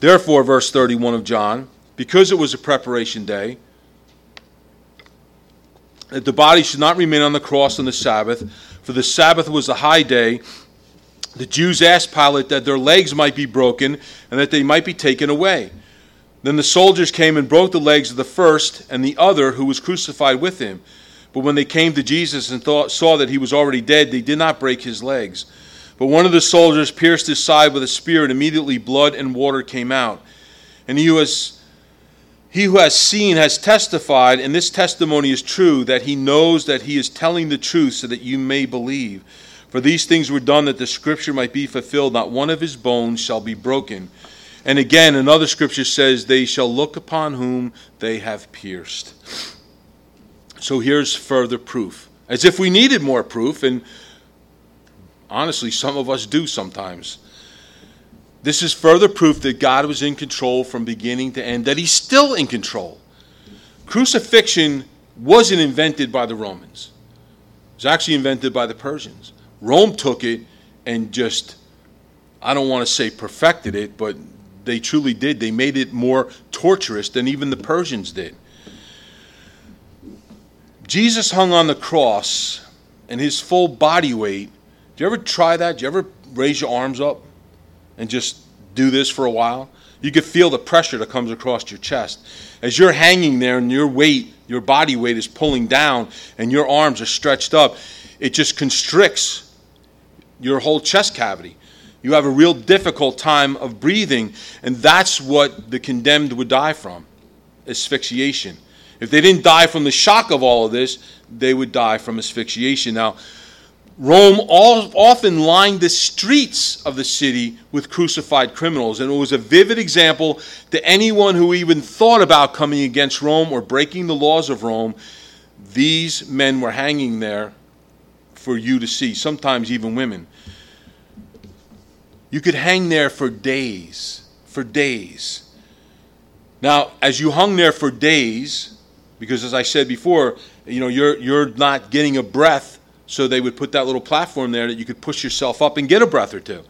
Speaker 1: Therefore, verse 31 of John, because it was a preparation day, that the body should not remain on the cross on the Sabbath, for the Sabbath was a high day. The Jews asked Pilate that their legs might be broken and that they might be taken away. Then the soldiers came and broke the legs of the first and the other who was crucified with him. But when they came to Jesus and thought, saw that he was already dead, they did not break his legs. But one of the soldiers pierced his side with a spear, and immediately blood and water came out. And he who has, he who has seen has testified, and this testimony is true, that he knows that he is telling the truth so that you may believe. For these things were done that the scripture might be fulfilled. Not one of his bones shall be broken. And again, another scripture says, They shall look upon whom they have pierced. So here's further proof. As if we needed more proof, and honestly, some of us do sometimes. This is further proof that God was in control from beginning to end, that He's still in control. Crucifixion wasn't invented by the Romans, it was actually invented by the Persians. Rome took it and just, I don't want to say perfected it, but they truly did. They made it more torturous than even the Persians did. Jesus hung on the cross and his full body weight. Do you ever try that? Do you ever raise your arms up and just do this for a while? You could feel the pressure that comes across your chest. As you're hanging there and your weight, your body weight is pulling down and your arms are stretched up, it just constricts your whole chest cavity. You have a real difficult time of breathing, and that's what the condemned would die from asphyxiation. If they didn't die from the shock of all of this, they would die from asphyxiation. Now, Rome all, often lined the streets of the city with crucified criminals, and it was a vivid example to anyone who even thought about coming against Rome or breaking the laws of Rome. These men were hanging there for you to see, sometimes even women. You could hang there for days, for days. Now, as you hung there for days, because as I said before, you know, you're, you're not getting a breath, so they would put that little platform there that you could push yourself up and get a breath or two.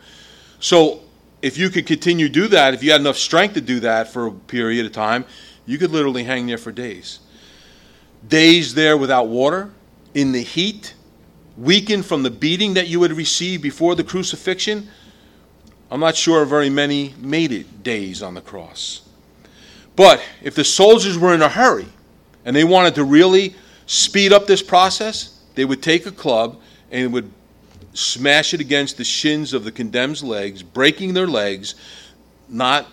Speaker 1: So if you could continue to do that, if you had enough strength to do that for a period of time, you could literally hang there for days. Days there without water, in the heat, weakened from the beating that you would receive before the crucifixion. I'm not sure very many made it days on the cross. But if the soldiers were in a hurry, and they wanted to really speed up this process, they would take a club and would smash it against the shins of the condemned's legs, breaking their legs, not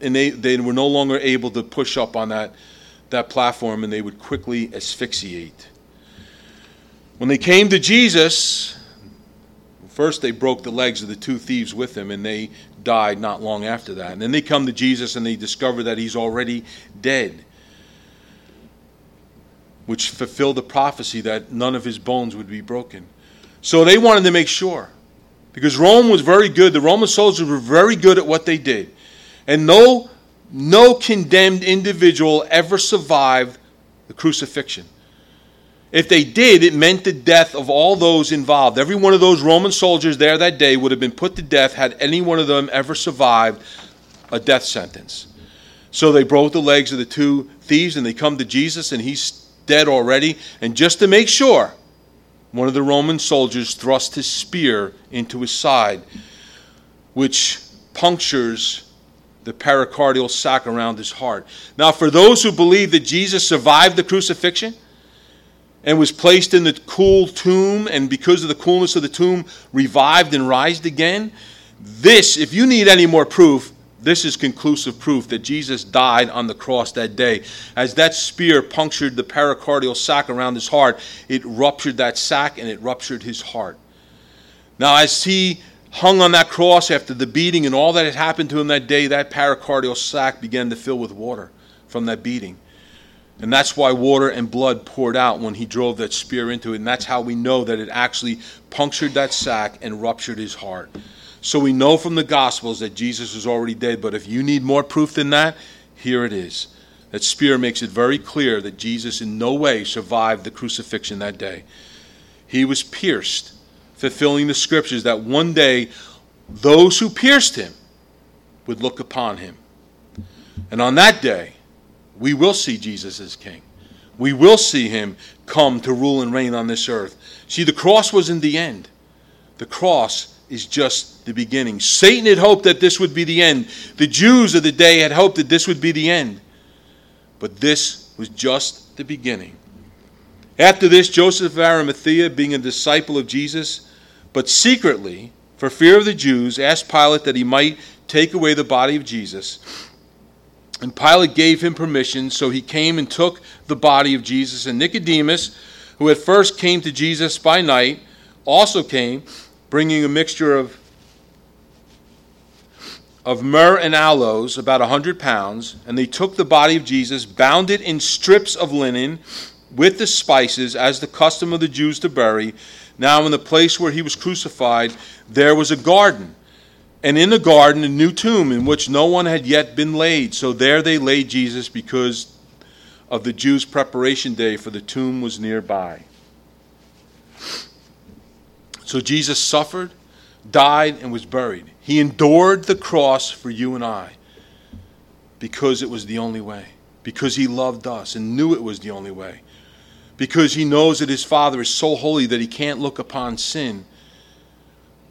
Speaker 1: and they, they were no longer able to push up on that, that platform and they would quickly asphyxiate. When they came to Jesus, first they broke the legs of the two thieves with him and they died not long after that. And then they come to Jesus and they discover that he's already dead which fulfilled the prophecy that none of his bones would be broken. So they wanted to make sure. Because Rome was very good. The Roman soldiers were very good at what they did. And no, no condemned individual ever survived the crucifixion. If they did, it meant the death of all those involved. Every one of those Roman soldiers there that day would have been put to death had any one of them ever survived a death sentence. So they broke the legs of the two thieves and they come to Jesus and he's dead already. And just to make sure, one of the Roman soldiers thrust his spear into his side, which punctures the pericardial sac around his heart. Now, for those who believe that Jesus survived the crucifixion and was placed in the cool tomb, and because of the coolness of the tomb, revived and rised again, this, if you need any more proof, this is conclusive proof that Jesus died on the cross that day. As that spear punctured the pericardial sac around his heart, it ruptured that sac and it ruptured his heart. Now, as he hung on that cross after the beating and all that had happened to him that day, that pericardial sac began to fill with water from that beating. And that's why water and blood poured out when he drove that spear into it. And that's how we know that it actually punctured that sac and ruptured his heart. So we know from the Gospels that Jesus is already dead, but if you need more proof than that, here it is. That spear makes it very clear that Jesus in no way survived the crucifixion that day. He was pierced, fulfilling the scriptures that one day those who pierced him would look upon him. And on that day, we will see Jesus as king. We will see him come to rule and reign on this earth. See, the cross wasn't the end. The cross is just the beginning. Satan had hoped that this would be the end. The Jews of the day had hoped that this would be the end. But this was just the beginning. After this, Joseph of Arimathea, being a disciple of Jesus, but secretly, for fear of the Jews, asked Pilate that he might take away the body of Jesus. And Pilate gave him permission, so he came and took the body of Jesus. And Nicodemus, who at first came to Jesus by night, also came, bringing a mixture of, of myrrh and aloes, about a hundred pounds. And they took the body of Jesus, bound it in strips of linen with the spices, as the custom of the Jews to bury. Now, in the place where he was crucified, there was a garden and in the garden a new tomb in which no one had yet been laid. So there they laid Jesus because of the Jews' preparation day, for the tomb was nearby. So Jesus suffered, died, and was buried. He endured the cross for you and I because it was the only way, because he loved us and knew it was the only way, because he knows that his Father is so holy that he can't look upon sin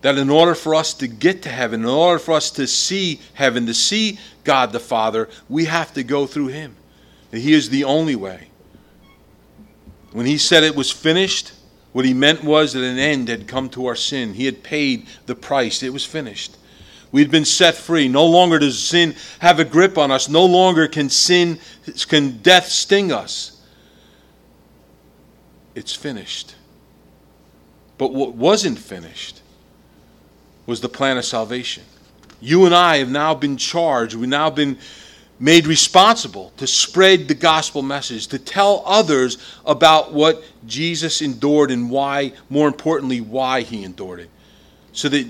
Speaker 1: that in order for us to get to heaven, in order for us to see heaven, to see God the Father, we have to go through Him. And He is the only way. When He said it was finished, what He meant was that an end had come to our sin. He had paid the price, it was finished. We had been set free. No longer does sin have a grip on us. No longer can sin, can death sting us. It's finished. But what wasn't finished was the plan of salvation. You and I have now been charged, we've now been made responsible to spread the gospel message, to tell others about what Jesus endured and why, more importantly, why he endured it. So that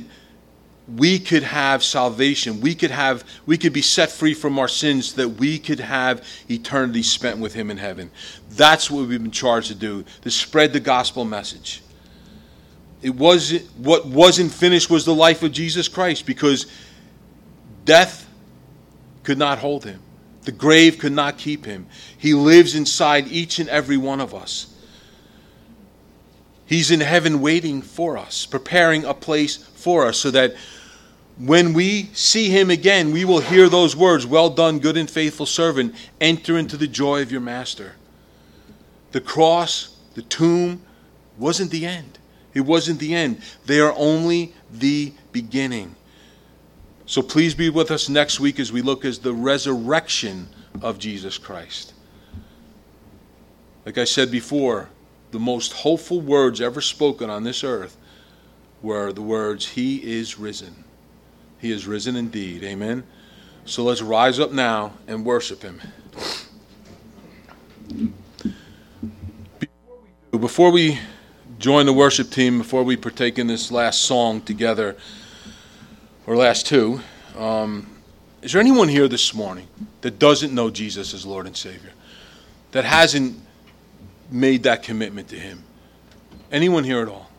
Speaker 1: we could have salvation. We could have we could be set free from our sins so that we could have eternity spent with him in heaven. That's what we've been charged to do, to spread the gospel message it wasn't what wasn't finished was the life of Jesus Christ because death could not hold him. The grave could not keep him. He lives inside each and every one of us. He's in heaven waiting for us, preparing a place for us so that when we see him again, we will hear those words, Well done, good and faithful servant, enter into the joy of your master. The cross, the tomb, wasn't the end. It wasn't the end. They are only the beginning. So please be with us next week as we look at the resurrection of Jesus Christ. Like I said before, the most hopeful words ever spoken on this earth were the words, He is risen. He is risen indeed. Amen. So let's rise up now and worship Him. Before we join the worship team before we partake in this last song together, or last two. Um, is there anyone here this morning that doesn't know Jesus as Lord and Savior? That hasn't made that commitment to Him? Anyone here at all?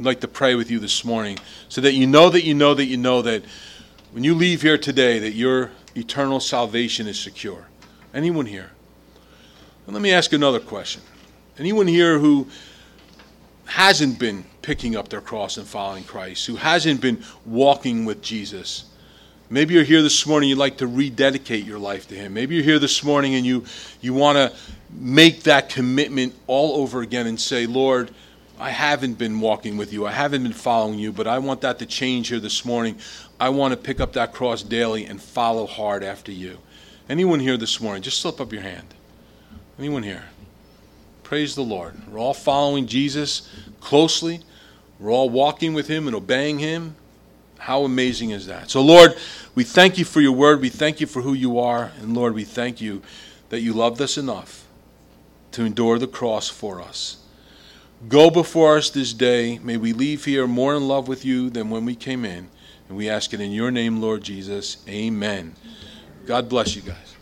Speaker 1: I'd like to pray with you this morning so that you know that you know that you know that when you leave here today that your eternal salvation is secure. Anyone here? And let me ask another question. Anyone here who hasn't been picking up their cross and following Christ, who hasn't been walking with Jesus. Maybe you're here this morning, you'd like to rededicate your life to Him. Maybe you're here this morning and you, you want to make that commitment all over again and say, Lord, I haven't been walking with you. I haven't been following you, but I want that to change here this morning. I want to pick up that cross daily and follow hard after you. Anyone here this morning, just slip up your hand. Anyone here? Praise the Lord. We're all following Jesus closely. We're all walking with him and obeying him. How amazing is that? So, Lord, we thank you for your word. We thank you for who you are. And, Lord, we thank you that you loved us enough to endure the cross for us. Go before us this day. May we leave here more in love with you than when we came in. And we ask it in your name, Lord Jesus. Amen. God bless you guys.